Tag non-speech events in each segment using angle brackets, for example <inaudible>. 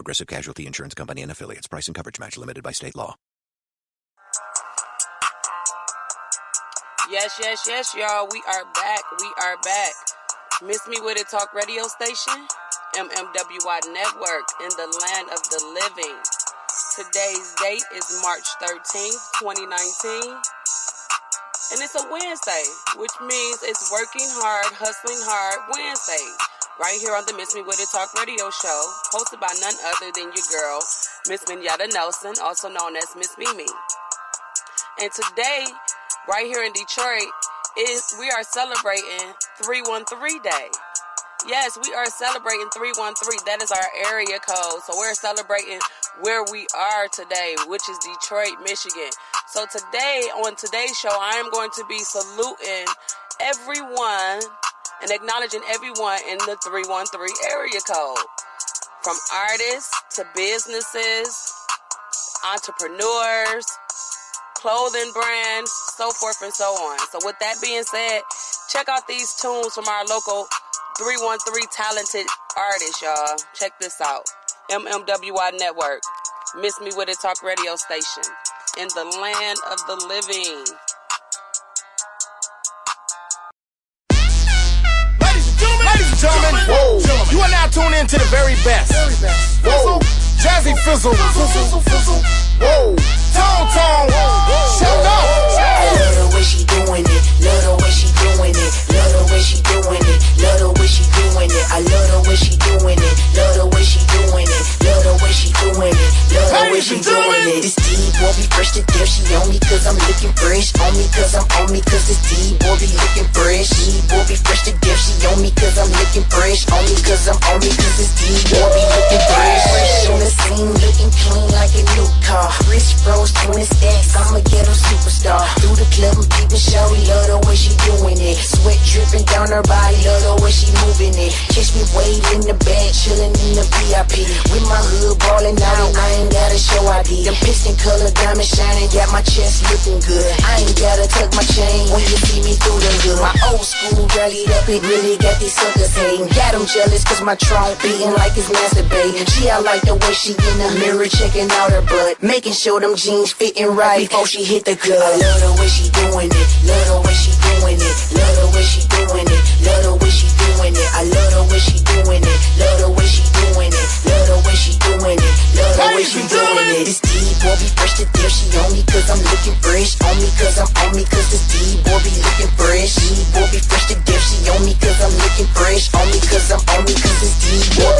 Progressive Casualty Insurance Company and affiliates. Price and coverage match limited by state law. Yes, yes, yes, y'all. We are back. We are back. Miss Me With It Talk radio station, MMWI Network, in the land of the living. Today's date is March 13th, 2019. And it's a Wednesday, which means it's working hard, hustling hard Wednesday. Right here on the Miss Me With It Talk radio show, hosted by none other than your girl, Miss Minyata Nelson, also known as Miss Mimi. And today, right here in Detroit, is we are celebrating 313 Day. Yes, we are celebrating 313. That is our area code. So we're celebrating where we are today, which is Detroit, Michigan. So today, on today's show, I am going to be saluting everyone and acknowledging everyone in the 313 area code. From artists to businesses, entrepreneurs, clothing brands, so forth and so on. So, with that being said, check out these tunes from our local 313 talented artists, y'all. Check this out MMWI Network, Miss Me With It Talk radio station, in the land of the living. And gentlemen, whoa. you are now tuned in to the very best. Whoa. Jazzy Fizzle. Whoa. Tone Tone. Shut up. Love the way she doing it. Love the way she doing it. Rallied up, it really got these suckers hating. Got them jealous cause my trunk beating like it's masturbating. She, I like the way she in the mirror checking out her butt. Making sure them jeans fitting right before she hit the club. I love the way she doing it. Love the way she doing it. Love the way she doing it. Love the way she doing it. I love the way she doing it. Love the way she doing it. Love the way she doing it. Love the way she doing it. This D boy be fresh to death. She on me cause I'm looking fresh. On me cause I'm on me cause this D boy be looking me cause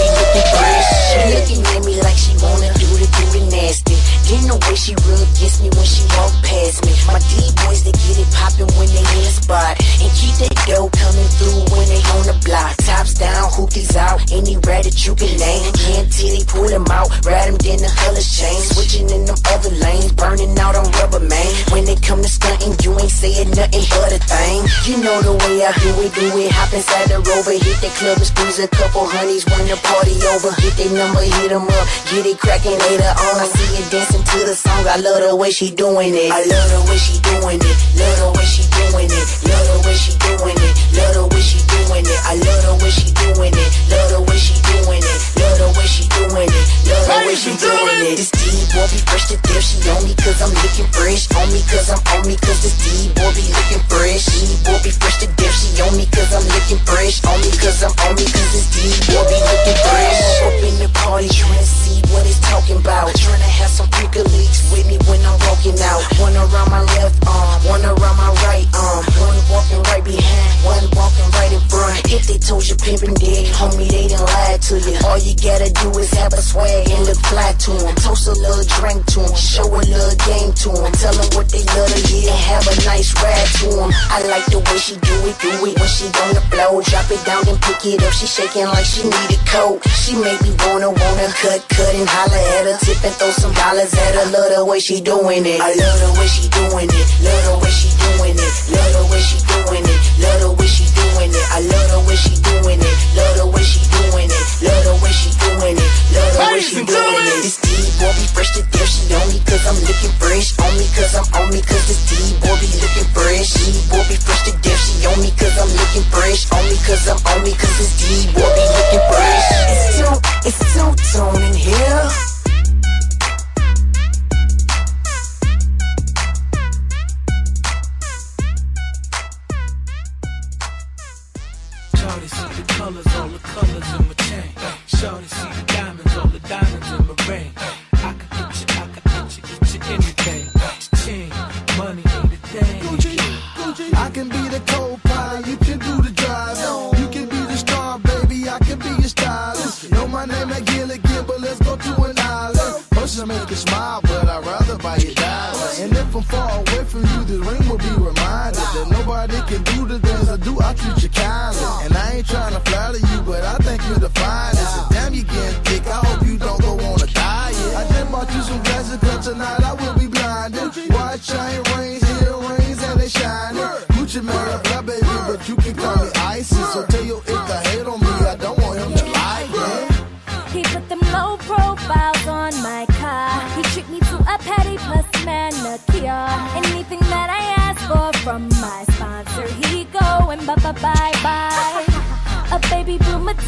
be looking fresh. She looking at me like she wanna do the do the nasty. Then the way she rub gets me when she walk past me. My D boys they get it poppin' when they in the spot and keep that dough coming through when they on the block. Tops down, hoopies out, any rat that you can name. Can't titty pull them out, ride them then the colors change. Switching in them other lanes, burning out on rubber man. When they come to stunting, you ain't saying nothing but a thing. You know the way I do it, do it. Hop inside the rover, hit the club and squeeze a couple honeys when the party over. Hit their number, hit them up, get it cracking later on. I see you dancing to the song, I love the way she doing it. I love the way she doing it, love the way she doing it, love the way she doing it, love the way she doing it. I love the way she doing it, love the way she doing it, love the way she doing it, love the way she doing it. This D boy be fresh to death, she on me cause I'm looking fresh, on me cause I'm on me cause this D boy be looking fresh, D boy be fresh to death, she on me cause I'm looking fresh, on me cause I'm on me cause this D boy be looking fresh. Up in the party trying to see what it's talking about, trying to have some freaker leaks with me when I'm walking out. One around my left arm, one around my right arm, one walking right behind, one walking right in front. If they told you pimpin' dead, homie, they done lied to to you. All you gotta do is have a swag and look fly to them. Toast a little drink to them, show a little game to them. Tell them what they love to hear, have a nice ride to them. I like the way she do it, do it when she on the floor. Drop it down and pick it up, she shaking like she need a coat. She make me wanna, wanna cut, cut and holler at her. Tip and throw some dollars at her, love the way she doing it. I love the way she doing it, love the way she doing it, love the way she doing it, love the way she doing it. I love the way she doing it, love the way she doing it, love the way she doing it, love the way she doing it. D boy be fresh to death, she on me cause I'm looking fresh, on me cause I'm on me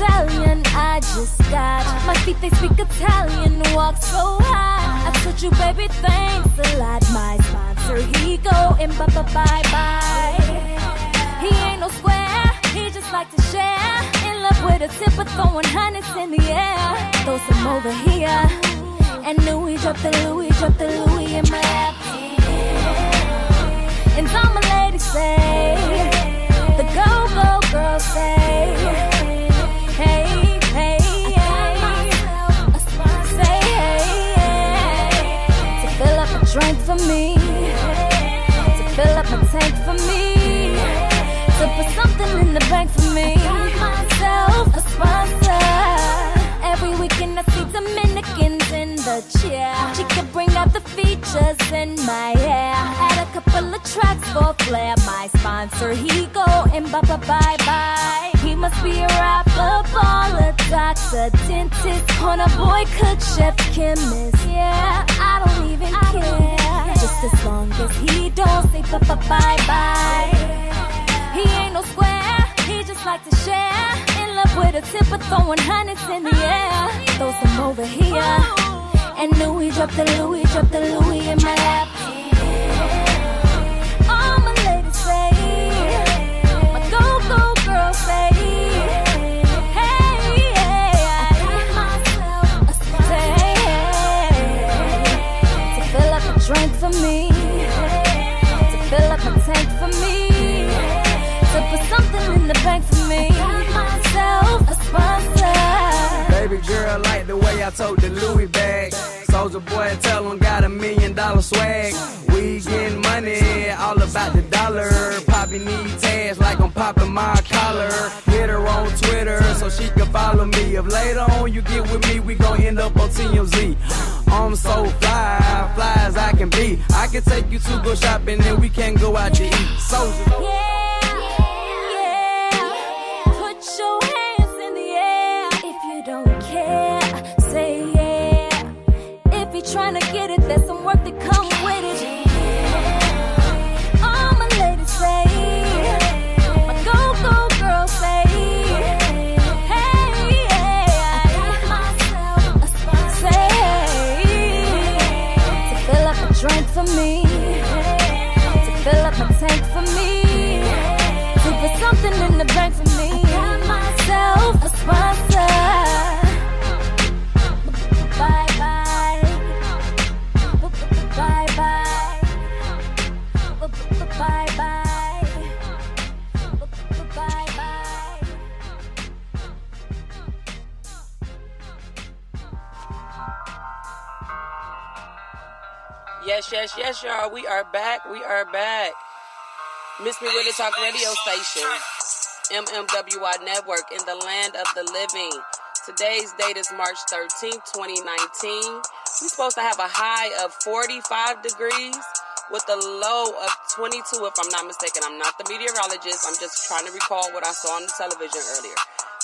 medallion I just got. My feet they speak Italian, walk so high. I told you, baby, thanks a lot. My sponsor, he go and bye bye bye bye. He ain't no square, he just like to share. In love with a tip of throwing hundreds in the air. Throw some over here. And Louis drop the Louis, drop the Louis in my lap. And all my ladies say, the go go girls say, for me. To fill up my tank for me. To put something in the bank for me. Myself a sponsor. Every weekend I see Dominicans in the chair. She could bring out the features in my hair. Add a couple of tracks for flair. My sponsor, he go and bye bye bye bye. Must be a rapper, baller, doctor, dentist, corner boy, cook, chef, chemist. Yeah, I don't even care. Just as long as he don't say bye bye bye. He ain't no square, he just like to share. In love with a tip of throwing hundreds in the air. Throw some over here. And Louis drop the Louis, drop the Louis in my lap. Me, to fill up my tank for me, to put something in the bank for me. Myself a sponsor. Baby girl like the way I told the Louis bag. Soldier boy, tell him got a million dollar swag. We getting money, all about the dollar. Poppy need tags like I'm popping my collar. Hit her on Twitter so she can follow me. If later on you get with me, we gon' end up on TMZ. I'm so fly, fly as I can be. I can take you to go shopping and we can go out to eat. Soldier. Put your hands in the air if you don't care. Say yeah. Trying to get it, that's some work that come Yes, yes, y'all. We are back. We are back. Miss Me With It Talk radio station. MMWI Network in the land of the living. Today's date is March 13th, 2019. We're supposed to have a high of 45 degrees with a low of 22, if I'm not mistaken. I'm not the meteorologist. I'm just trying to recall what I saw on the television earlier.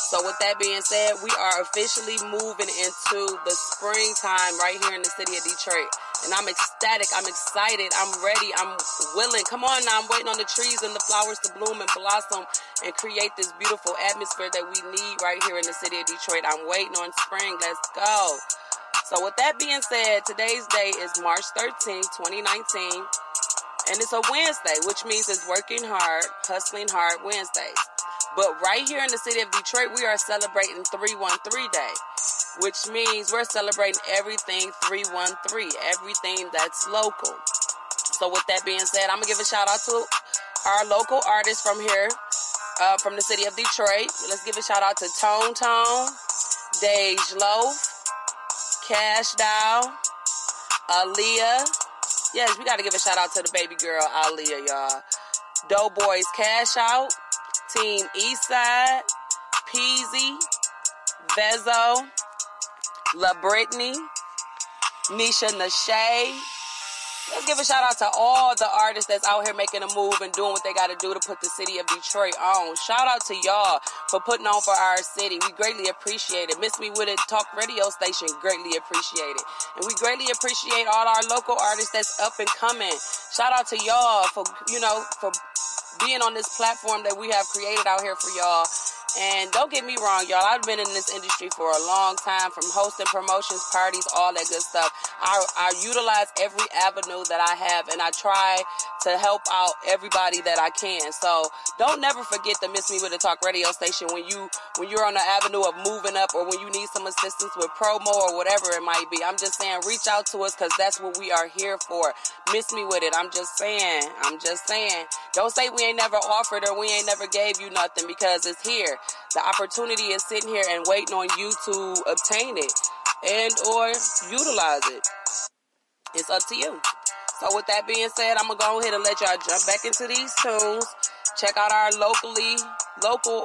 So, with that being said, we are officially moving into the springtime right here in the city of Detroit. And I'm ecstatic. I'm excited. I'm ready. I'm willing. Come on now. I'm waiting on the trees and the flowers to bloom and blossom and create this beautiful atmosphere that we need right here in the city of Detroit. I'm waiting on spring. Let's go. So, with that being said, today's day is March 13th, 2019. And it's a Wednesday, which means it's working hard, hustling hard Wednesdays. But right here in the city of Detroit, we are celebrating 313 Day, which means we're celebrating everything 313, everything that's local. So, with that being said, I'm to give a shout out to our local artists from here, uh, from the city of Detroit. Let's give a shout out to Tone Tone, Dej Loaf, Kash Doll, Aaliyah. Yes, we got to give a shout out to the baby girl, Aaliyah, y'all. Doughboys Cash Out, Team Eastside, Peezy, Vezo, La Brittany, Nisha Nashay. Let's give a shout out to all the artists that's out here making a move and doing what they got to do to put the city of Detroit on. Shout out to y'all for putting on for our city. We greatly appreciate it. Miss Me With It Talk radio station greatly appreciate it. And we greatly appreciate all our local artists that's up and coming. Shout out to y'all for, you know, for being on this platform that we have created out here for y'all. And don't get me wrong, y'all. I've been in this industry for a long time, from hosting promotions, parties, all that good stuff. I, I utilize every avenue that I have, and I try to help out everybody that I can. So don't never forget to miss me with a talk radio station when you when you're on the avenue of moving up, or when you need some assistance with promo or whatever it might be. I'm just saying, reach out to us because that's what we are here for. Miss me with it. I'm just saying. I'm just saying. Don't say we ain't never offered or we ain't never gave you nothing because it's here. The opportunity is sitting here and waiting on you to obtain it and or utilize it. It's up to you. So with that being said, I'm gonna go ahead and let y'all jump back into these tunes. Check out our locally local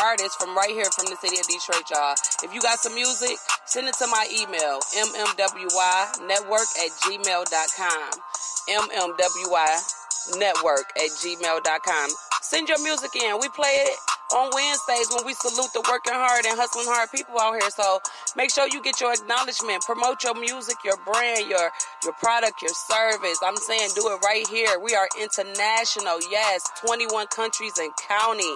artists from right here from the city of Detroit, y'all. If you got some music, send it to my email, mmwynetwork at gmail.com. mmwynetwork at gmail.com. Send your music in. We play it on Wednesdays when we salute the working hard and hustling hard people out here. So make sure you get your acknowledgement. Promote your music, your brand, your your product, your service. I'm saying do it right here. We are international. Yes, 21 countries and county.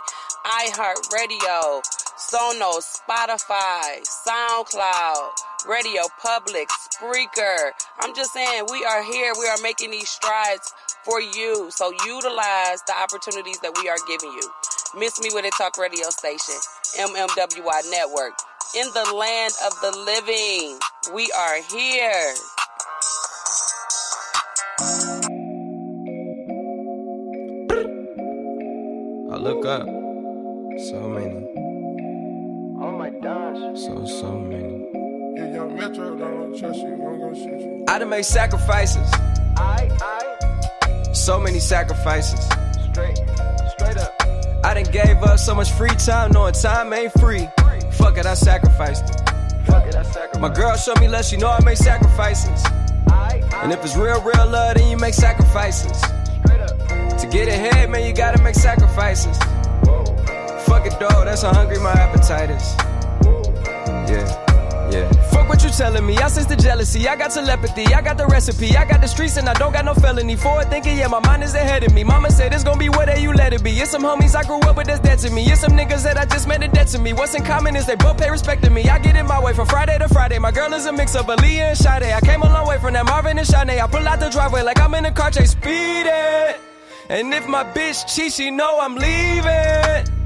iHeartRadio, Sonos, Spotify, SoundCloud, Radio Public, Spreaker. I'm just saying we are here. We are making these strides for you. So utilize the opportunities that we are giving you. Miss Me With It Talk radio station, MMWI Network. In the land of the living, we are here. I look up. So many. Oh my gosh. So, so many. Yeah, young Metro don't trust you, don't go. I done made sacrifices. I, I, So many sacrifices. straight, straight up. I done gave up so much free time, knowing time ain't free. Fuck it, I sacrificed it. It, My girl showed me love, she know I make sacrifices. And if it's real, real love, then you make sacrifices. To get ahead, man, you gotta make sacrifices. Fuck it, though, that's how hungry my appetite is. Yeah, yeah. Fuck what you telling me, I sense the jealousy, I got telepathy, I got the recipe, I got the streets and I don't got no felony. Forward thinking, yeah, my mind is ahead of me. Mama said it's gonna be whatever you let it be. It's some homies I grew up with that's dead to me. It's some niggas that I just met a dead to me. What's in common is they both pay respect to me. I get in my way from Friday to Friday. My girl is a mix of Aaliyah and Sade. I came a long way from that Marvin and Shanae. I pull out the driveway like I'm in a car chase speeding. And if my bitch cheats, she know I'm leaving.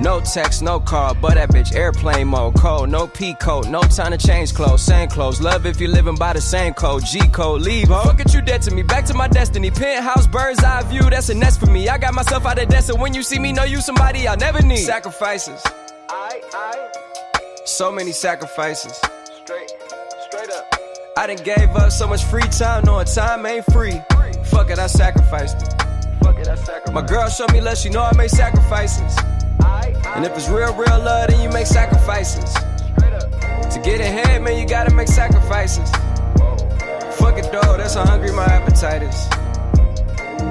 No text, no call, but that bitch airplane mode. Cold, no P code, no time to change clothes. Same clothes, love if you living by the same code. G code, leave. Ho. Fuck it, you dead to me. Back to my destiny. Penthouse, bird's eye view, that's a nest for me. I got myself out of debt, so when you see me, know you somebody I'll never need. Sacrifices, I, I, so many sacrifices. straight, straight up. I done gave up so much free time, knowing time ain't free. Fuck it, I sacrificed it. My girl showed me love, she know I made sacrifices. And if it's real, real love, then you make sacrifices. To get ahead, man, you gotta make sacrifices. Fuck it though, that's how hungry my appetite is.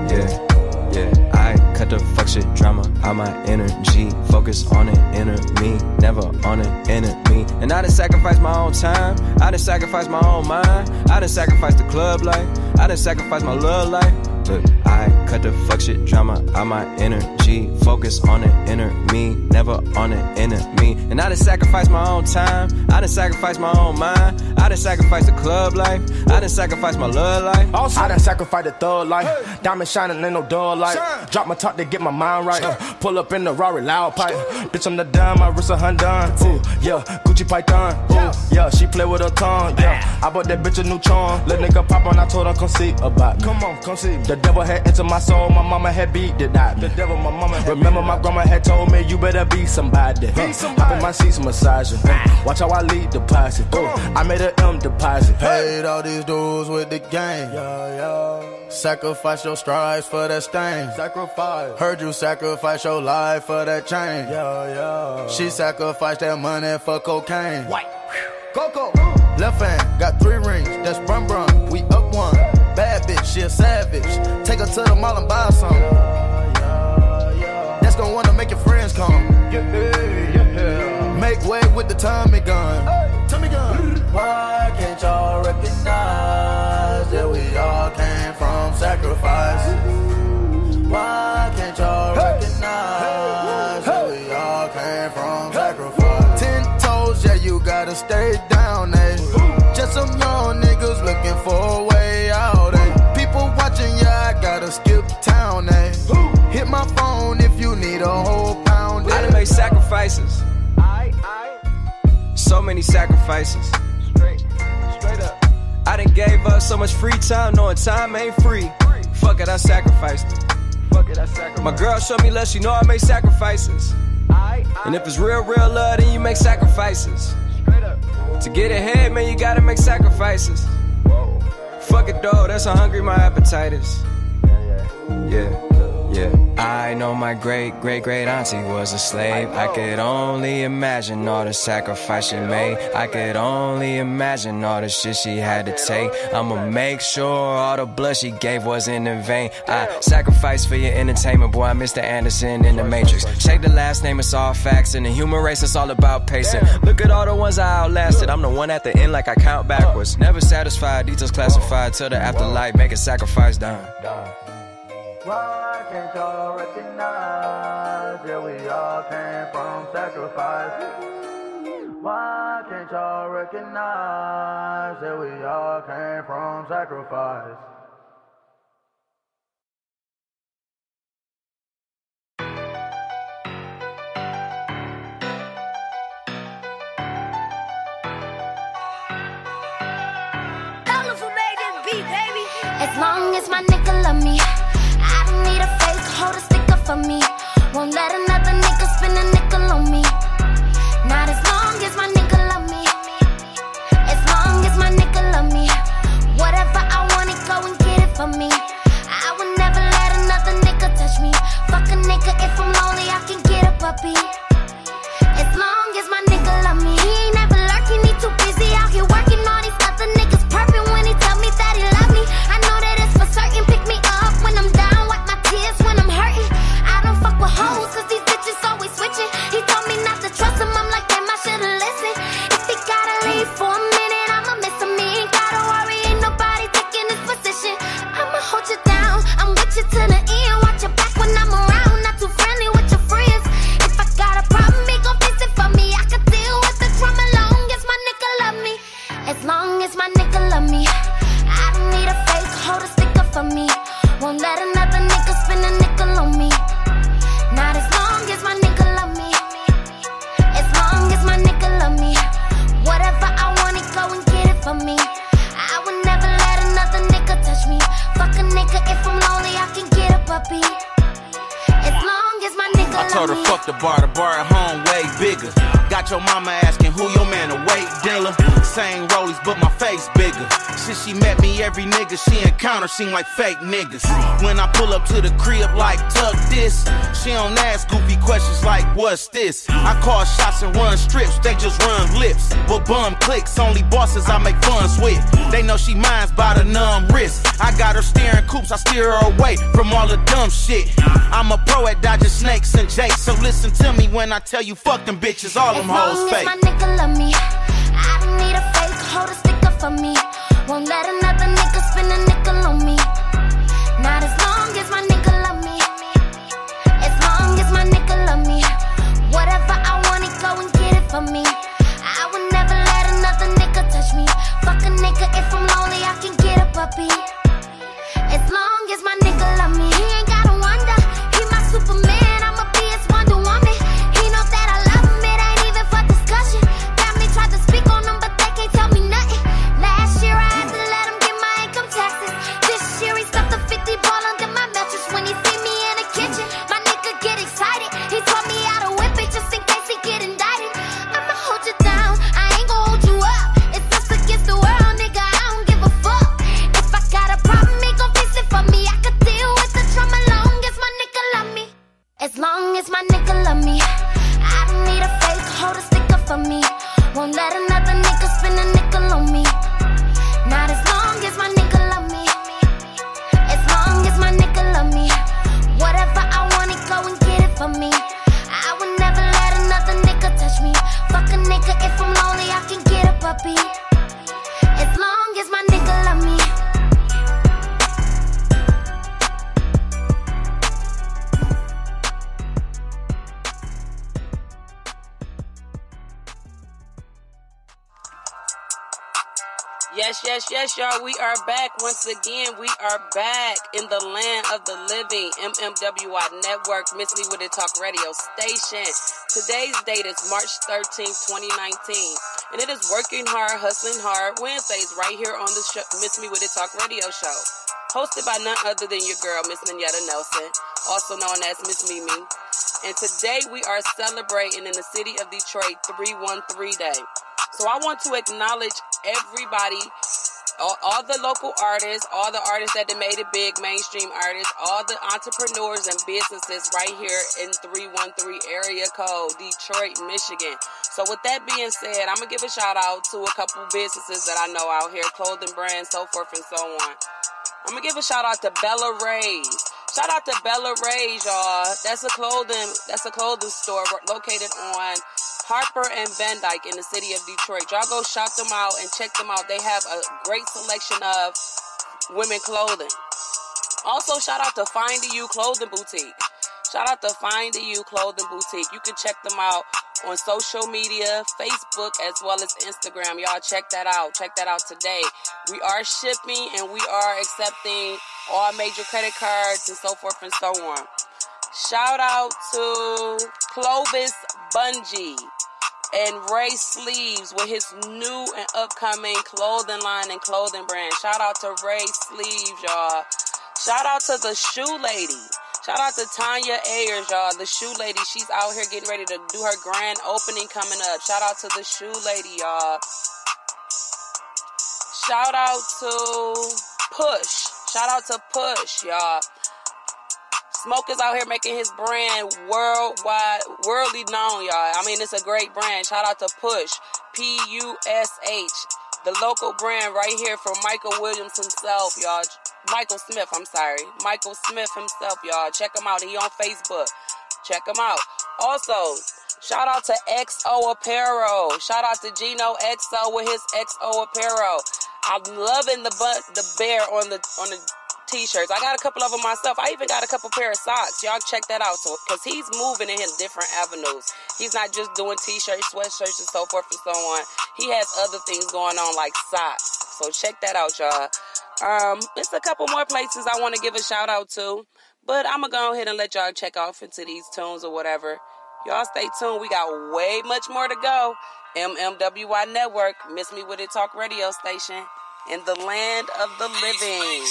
Yeah, yeah. I cut the fuck shit drama out my energy. Focus on an inner me, never on an enemy. And I done sacrifice my own time. I done sacrifice my own mind. I done sacrifice the club life. I done sacrifice my love life. Look, I cut the fuck shit drama out my energy. Focus on the inner me, never on the enemy. And I done sacrifice my own time. I done sacrifice my own mind. I done sacrifice the club life. I done sacrifice my love life. Also, I done sacrificed the thug life. Diamond shining, ain't no dull light. Drop my top to get my mind right. Pull up in the Rari loud pipe. Bitch, I'm the dime, my wrist a hundred. Ooh, yeah, Gucci Python. Ooh, yeah, she play with her tongue. Yeah, I bought that bitch a new charm. Let nigga pop on, I told her come see about. Come on, come see. The devil had entered my soul, my mama had beat the dot. The devil, my mama had Remember my grandma had told me you better be somebody. Be somebody. Hop in my seats, massaging. Watch how I lead the posse. I made a M deposit. Paid all these dues with the game. Yeah, yeah. Sacrifice your strides for that stain. Sacrifice. Heard you sacrifice your life for that chain. Yeah, yeah. She sacrificed that money for cocaine. White. Coco. Left hand, got three rings. That's brum brum. We up one. Bad bitch, she a savage. Take her to the mall and buy some. That's gonna wanna make your friends come. Make way with the Tommy gun. Tommy gun. Why can't y'all recognize that we all came from sacrifice? Why can't y'all recognize that we all came from sacrifice? Ten toes, yeah, you gotta stay down, eh? Just some young niggas looking for sacrifices. So many sacrifices. Straight, straight up. I done gave up so much free time, knowing time ain't free. Fuck it, I sacrificed it. Fuck it, I sacrificed My girl showed me love, she know I make sacrifices. And if it's real, real love, then you make sacrifices. To get ahead, man, you gotta make sacrifices. Whoa. Fuck it though, that's how hungry my appetite is. Yeah. Yeah. I know my great great great auntie was a slave. I could only imagine all the sacrifice she made. I could only imagine all the shit she had to take. I'ma make sure all the blood she gave wasn't in vain. I sacrificed for your entertainment, boy. Mr. Anderson in the Matrix. Check the last name, it's all facts. In the human race, it's all about pacing. Look at all the ones I outlasted. I'm the one at the end, like I count backwards. Never satisfied, details classified till the afterlife. Make a sacrifice done. Why can't y'all recognize that we all came from sacrifice? Why can't y'all recognize that we all came from sacrifice? Won't let another nigga spin a nickel on me. Not as long as my nigga love me. As long as my nigga love me. Whatever I want it, go and get it for me. I would never let another nigga touch me. Fuck a nigga if I'm lonely, I can get a puppy. Seem like fake niggas. When I pull up to the crib like tuck this, she don't ask goofy questions like what's this. I call shots and run strips, they just run lips. But bum clicks, only bosses I make funs with. They know she minds by the numb wrist. I got her steering coops, I steer her away from all the dumb shit. I'm a pro at dodging snakes and jakes, so listen to me when I tell you fuck them bitches, all them hoes fake. my nigga love me, I don't need a fake. Hold a sticker for me. We are back once again. We are back in the land of the living. MMWI Network, Miss Me With It Talk Radio Station. Today's date is March 13th, 2019. And it is Working Hard, Hustling Hard Wednesdays right here on the show, Miss Me With It Talk Radio Show. Hosted by none other than your girl, Miss Minetta Nelson, also known as Miss Mimi. And today we are celebrating in the city of Detroit 313 Day. So I want to acknowledge everybody, all, all the local artists, all the artists that made it big, mainstream artists, all the entrepreneurs and businesses right here in 313 area code, Detroit, Michigan. So with that being said, I'm gonna give a shout out to a couple businesses that I know out here, clothing brands, so forth and so on. I'm gonna give a shout out to Bella Ray's. Shout out to Bella Ray's, y'all. That's a clothing that's a clothing store located on Harper and Van Dyke in the city of Detroit. Y'all go shop them out and check them out. They have a great selection of women clothing. Also, shout out to Find You Clothing Boutique. Shout out to Find You Clothing Boutique. You can check them out on social media, Facebook, as well as Instagram. Y'all check that out. Check that out today. We are shipping and we are accepting all major credit cards and so forth and so on. Shout out to Clovis Bungee and Ray Sleeves with his new and upcoming clothing line and clothing brand. Shout out to Ray Sleeves, y'all. Shout out to the Shoe Lady. Shout out to Tanya Ayers, y'all. The Shoe Lady. She's out here getting ready to do her grand opening coming up. Shout out to the Shoe Lady, y'all. Shout out to Push. Shout out to Push, y'all. Smoke is out here making his brand worldwide, worldly known, y'all. I mean, it's a great brand. Shout out to Push, P U S H, the local brand right here from Michael Williams himself, y'all. Michael Smith, I'm sorry. Michael Smith himself, y'all. Check him out. He on Facebook. Check him out. Also, shout out to XO Apparel. Shout out to Gino XO with his XO Apparel. I'm loving the bu- the bear on the on the t-shirts. I got a couple of them myself. I even got a couple pair of socks. Y'all check that out. So, cause he's moving in his different avenues. He's not just doing t-shirts, sweatshirts, and so forth and so on. He has other things going on like socks. So check that out, y'all. Um, it's a couple more places I want to give a shout out to, but I'm gonna go ahead and let y'all check off into these tunes or whatever. Y'all stay tuned. We got way much more to go. MMWI Network, Miss Me With It Talk radio station in the land of the living.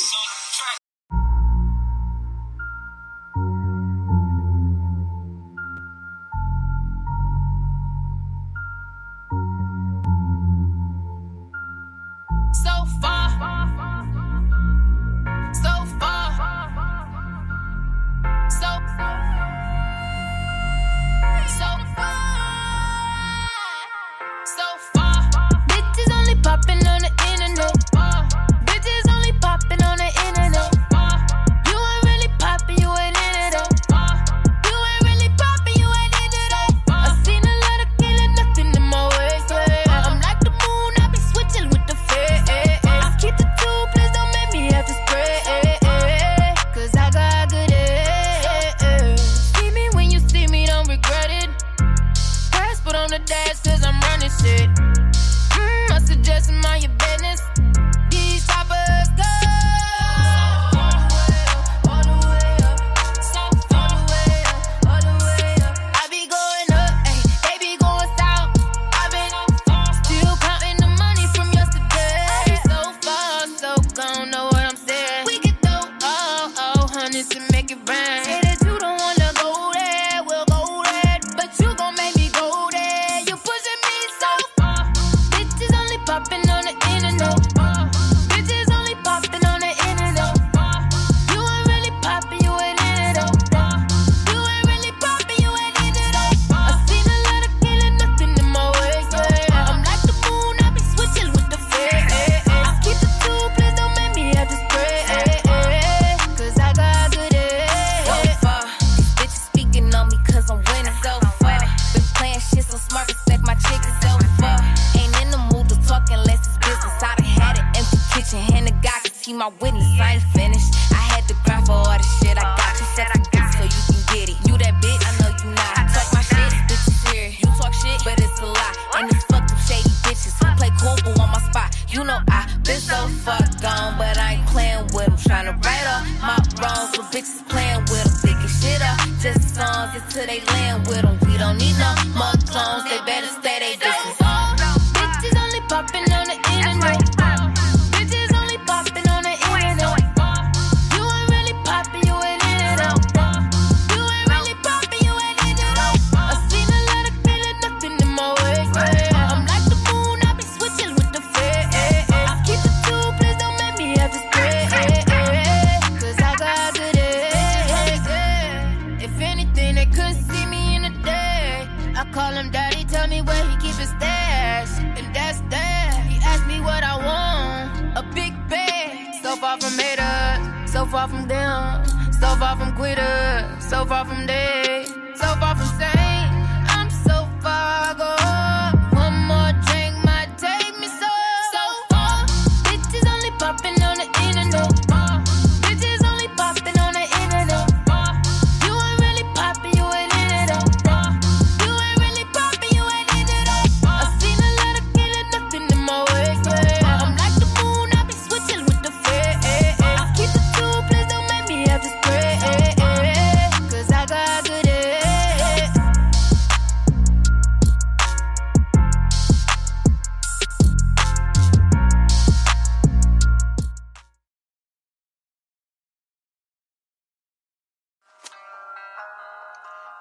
So far from them. So far from quitters, so far from they.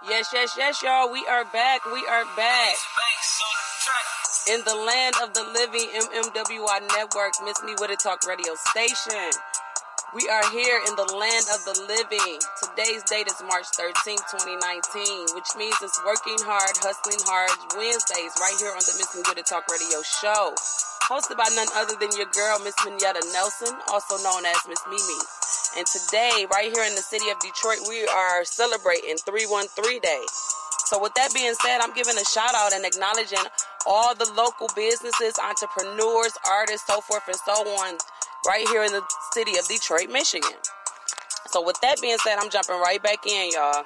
Yes, yes, yes, y'all. We are back. We are back. In the land of the living, MMWI Network, Miss Me With It Talk Radio Station. We are here in the land of the living. Today's date is March 13th, 2019, which means it's working hard, hustling hard Wednesdays right here on the Miss Me With It Talk Radio show. Hosted by none other than your girl, Miss Minetta Nelson, also known as Miss Mimi. And today, right here in the city of Detroit, we are celebrating 313 Day. So, with that being said, I'm giving a shout out and acknowledging all the local businesses, entrepreneurs, artists, so forth and so on, right here in the city of Detroit, Michigan. So, with that being said, I'm jumping right back in, y'all.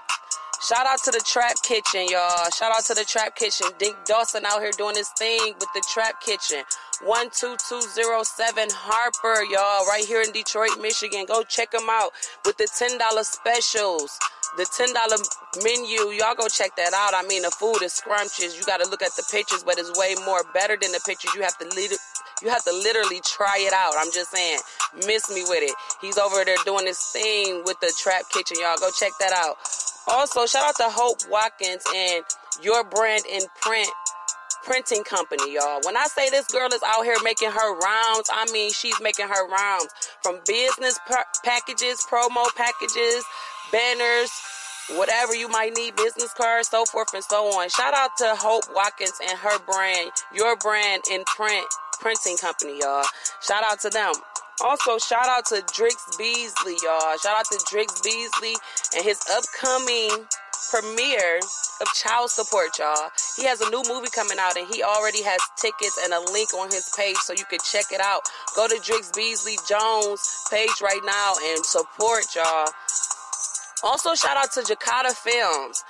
Shout out to the Trap Kitchen, y'all. Shout out to the Trap Kitchen. Dink Dawson out here doing his thing with the Trap Kitchen. 12207 Harper, y'all, right here in Detroit, Michigan. Go check them out with the $10 specials. The $10 menu, y'all go check that out. I mean, the food is scrumptious. You got to look at the pictures, but it's way more better than the pictures. You have to lit- you have to literally try it out. I'm just saying, miss me with it. He's over there doing his thing with the Trap Kitchen, y'all. Go check that out. Also, shout out to Hope Watkins and Your Brand in Print printing company, y'all. When I say this girl is out here making her rounds, I mean she's making her rounds from business pa- packages, promo packages, banners, whatever you might need, business cards, so forth and so on. Shout out to Hope Watkins and her brand, your brand in print printing company, y'all. Shout out to them. Also, shout out to Drix Beasley, y'all. Shout out to Drix Beasley and his upcoming premiere of Child Support, y'all. He has a new movie coming out and he already has tickets and a link on his page so you can check it out. Go to Drix Beasley Jones page right now and support, y'all. Also, shout out to Jakarta Films.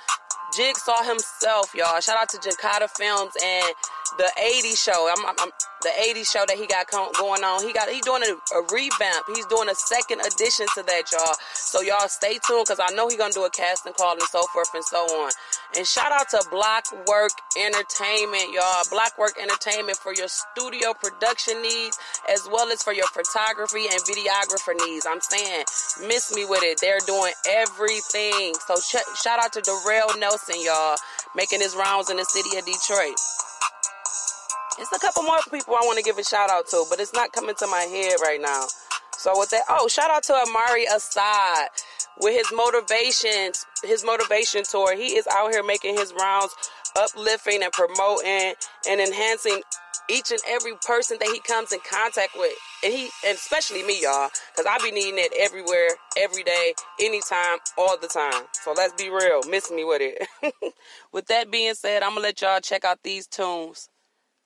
Jigsaw himself, y'all. Shout out to Jakarta Films and the 80s show. I'm, I'm, I'm- the 80s show that he got going on. He got he doing a, a revamp. He's doing a second edition to that, y'all. So y'all stay tuned because I know he's gonna do a casting call and so forth and so on. And shout out to Blockwork Entertainment, y'all. Blockwork Entertainment for your studio production needs as well as for your photography and videographer needs. I'm saying, miss me with it. They're doing everything. So ch- shout out to Darrell Nelson, y'all, making his rounds in the city of Detroit. It's a couple more people I want to give a shout out to, but it's not coming to my head right now. So with that, oh, shout out to Amari Assad with his motivations, his motivation tour. He is out here making his rounds, uplifting and promoting and enhancing each and every person that he comes in contact with. And he, and especially me, y'all, because I be needing it everywhere, every day, anytime, all the time. So let's be real. Miss me with it. <laughs> with that being said, I'm to let y'all check out these tunes.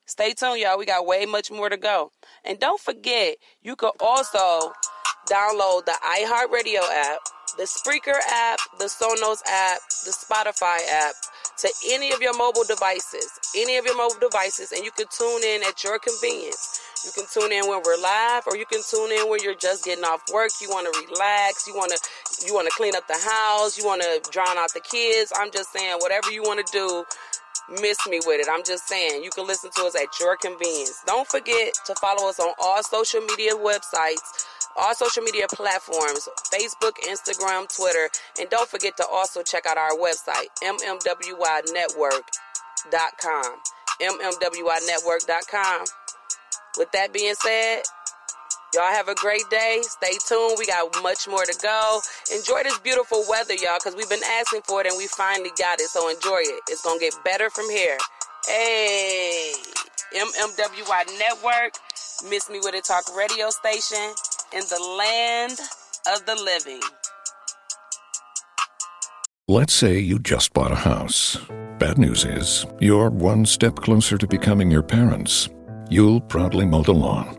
Stay tuned, y'all. We got way much more to go. And don't forget, you can also download the iHeartRadio app, the Spreaker app, the Sonos app, the Spotify app, to any of your mobile devices, any of your mobile devices, and you can tune in at your convenience. You can tune in when we're live, or you can tune in when you're just getting off work. You want to relax. You want to you want to clean up the house. You want to drown out the kids. I'm just saying, whatever you want to do, miss me with it. I'm just saying, you can listen to us at your convenience. Don't forget to follow us on all social media websites, all social media platforms Facebook, Instagram, Twitter. And don't forget to also check out our website, mmwynetwork.com. mmwynetwork.com. With that being said, Y'all have a great day. Stay tuned. We got much more to go. Enjoy this beautiful weather, y'all, because we've been asking for it and we finally got it. So enjoy it. It's going to get better from here. Hey, MMWY Network, Miss Me With It Talk radio station in the land of the living. Let's say you just bought a house. Bad news is, you're one step closer to becoming your parents. You'll proudly mow the lawn